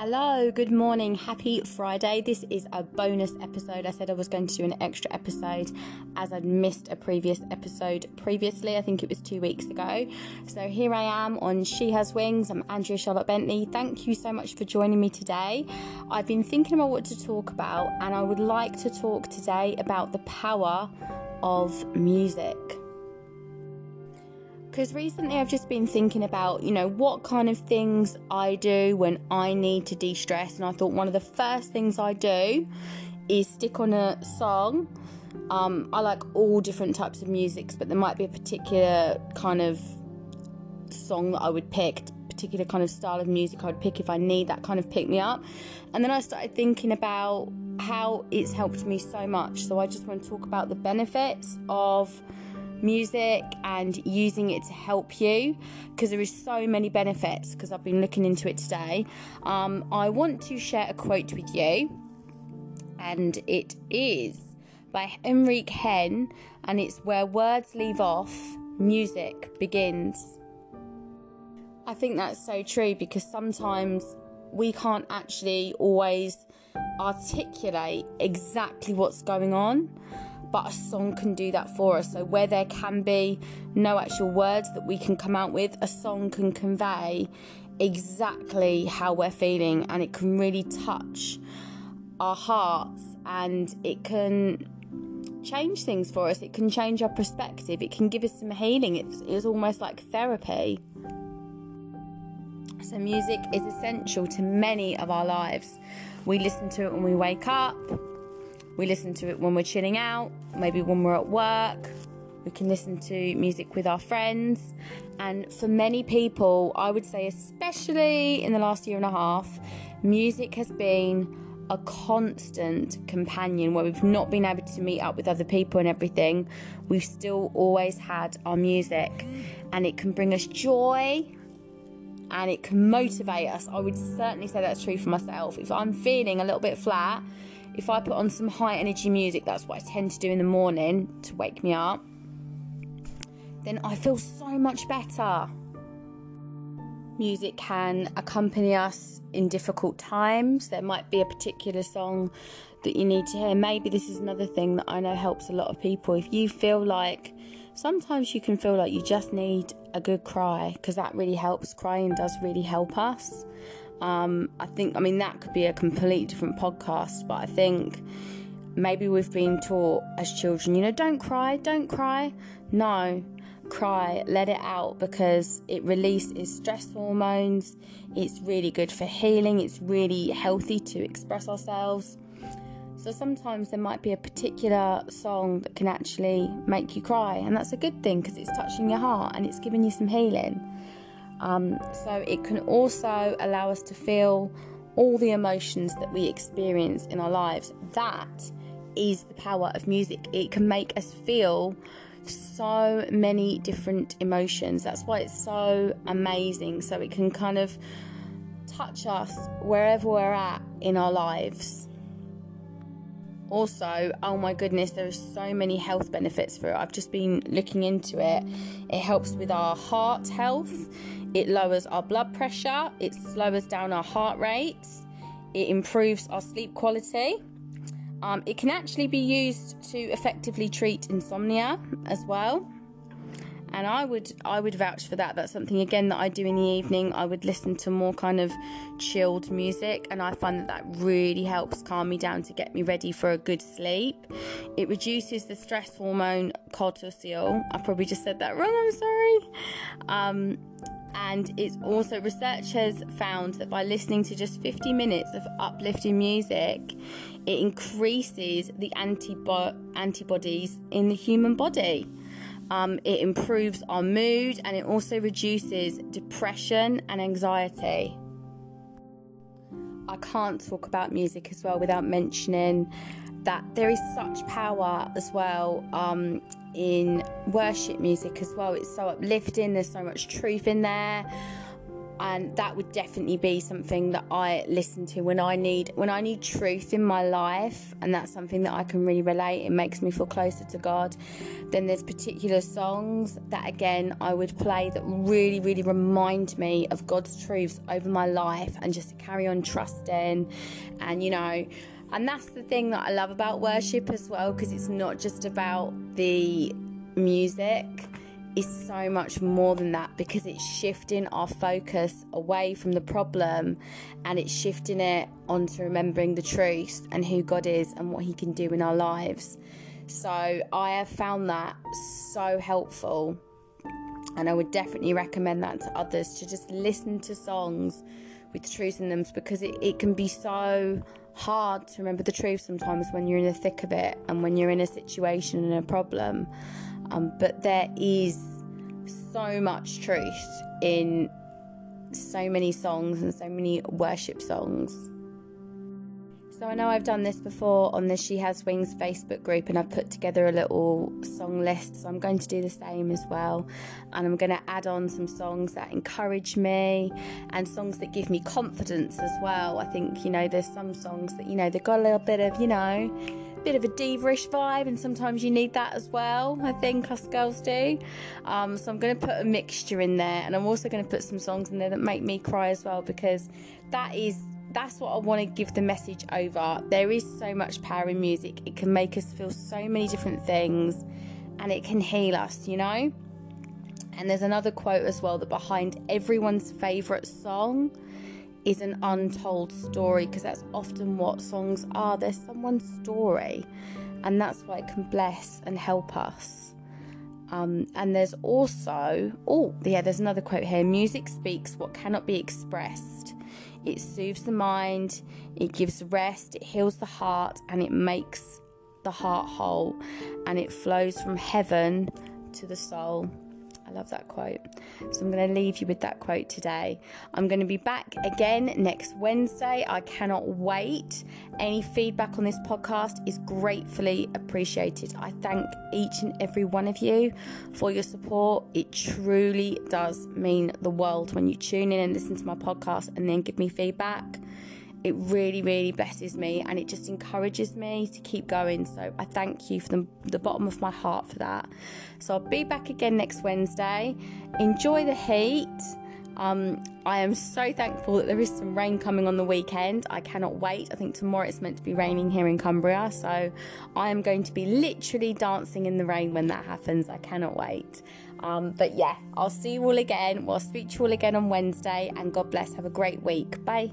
Hello, good morning, happy Friday. This is a bonus episode. I said I was going to do an extra episode as I'd missed a previous episode previously. I think it was two weeks ago. So here I am on She Has Wings. I'm Andrea Charlotte Bentley. Thank you so much for joining me today. I've been thinking about what to talk about, and I would like to talk today about the power of music because recently I've just been thinking about, you know, what kind of things I do when I need to de stress. And I thought one of the first things I do is stick on a song. Um, I like all different types of musics, but there might be a particular kind of song that I would pick, particular kind of style of music I would pick if I need that kind of pick me up. And then I started thinking about how it's helped me so much. So I just want to talk about the benefits of music and using it to help you because there is so many benefits because I've been looking into it today. Um, I want to share a quote with you, and it is by Enrique Hen, and it's where words leave off, music begins. I think that's so true because sometimes we can't actually always articulate exactly what's going on but a song can do that for us. So, where there can be no actual words that we can come out with, a song can convey exactly how we're feeling and it can really touch our hearts and it can change things for us. It can change our perspective, it can give us some healing. It's, it's almost like therapy. So, music is essential to many of our lives. We listen to it when we wake up, we listen to it when we're chilling out, maybe when we're at work. We can listen to music with our friends. And for many people, I would say, especially in the last year and a half, music has been a constant companion where we've not been able to meet up with other people and everything. We've still always had our music, and it can bring us joy and it can motivate us. I would certainly say that's true for myself. If I'm feeling a little bit flat, if I put on some high energy music, that's what I tend to do in the morning to wake me up, then I feel so much better. Music can accompany us in difficult times. There might be a particular song that you need to hear. Maybe this is another thing that I know helps a lot of people. If you feel like sometimes you can feel like you just need a good cry, because that really helps. Crying does really help us. Um, I think, I mean, that could be a completely different podcast, but I think maybe we've been taught as children, you know, don't cry, don't cry. No, cry, let it out because it releases stress hormones. It's really good for healing, it's really healthy to express ourselves. So sometimes there might be a particular song that can actually make you cry, and that's a good thing because it's touching your heart and it's giving you some healing. Um, so it can also allow us to feel all the emotions that we experience in our lives. That is the power of music. It can make us feel so many different emotions. That's why it's so amazing. So it can kind of touch us wherever we're at in our lives. Also, oh my goodness, there are so many health benefits for it. I've just been looking into it. It helps with our heart health, it lowers our blood pressure, it slows down our heart rates, it improves our sleep quality. Um, it can actually be used to effectively treat insomnia as well and I would I would vouch for that. That's something again that I do in the evening. I would listen to more kind of chilled music, and I find that that really helps calm me down to get me ready for a good sleep. It reduces the stress hormone cortisol. I probably just said that wrong. I'm sorry. Um, and it's also researchers found that by listening to just 50 minutes of uplifting music it increases the antibo- antibodies in the human body um, it improves our mood and it also reduces depression and anxiety. I can't talk about music as well without mentioning that there is such power as well um, in worship music as well. It's so uplifting, there's so much truth in there. And that would definitely be something that I listen to when I need when I need truth in my life. And that's something that I can really relate. It makes me feel closer to God. Then there's particular songs that again I would play that really really remind me of God's truths over my life and just to carry on trusting and you know and that's the thing that I love about worship as well because it's not just about the music is so much more than that because it's shifting our focus away from the problem and it's shifting it onto remembering the truth and who God is and what He can do in our lives. So I have found that so helpful, and I would definitely recommend that to others to just listen to songs with truth in them because it, it can be so hard to remember the truth sometimes when you're in the thick of it and when you're in a situation and a problem. Um, but there is so much truth in so many songs and so many worship songs. So I know I've done this before on the She Has Wings Facebook group and I've put together a little song list. So I'm going to do the same as well. And I'm going to add on some songs that encourage me and songs that give me confidence as well. I think, you know, there's some songs that, you know, they've got a little bit of, you know, bit of a diva-ish vibe and sometimes you need that as well i think us girls do um, so i'm going to put a mixture in there and i'm also going to put some songs in there that make me cry as well because that is that's what I want to give the message over. There is so much power in music. It can make us feel so many different things and it can heal us, you know? And there's another quote as well that behind everyone's favourite song is an untold story because that's often what songs are. There's someone's story, and that's why it can bless and help us. Um, and there's also, oh, yeah, there's another quote here music speaks what cannot be expressed. It soothes the mind, it gives rest, it heals the heart, and it makes the heart whole. And it flows from heaven to the soul. I love that quote. So I'm going to leave you with that quote today. I'm going to be back again next Wednesday. I cannot wait. Any feedback on this podcast is gratefully appreciated. I thank each and every one of you for your support. It truly does mean the world when you tune in and listen to my podcast and then give me feedback it really, really blesses me and it just encourages me to keep going. So I thank you from the, the bottom of my heart for that. So I'll be back again next Wednesday. Enjoy the heat. Um, I am so thankful that there is some rain coming on the weekend. I cannot wait. I think tomorrow it's meant to be raining here in Cumbria, so I am going to be literally dancing in the rain when that happens. I cannot wait. Um, but yeah, I'll see you all again. We'll speak to you all again on Wednesday, and God bless. Have a great week. Bye.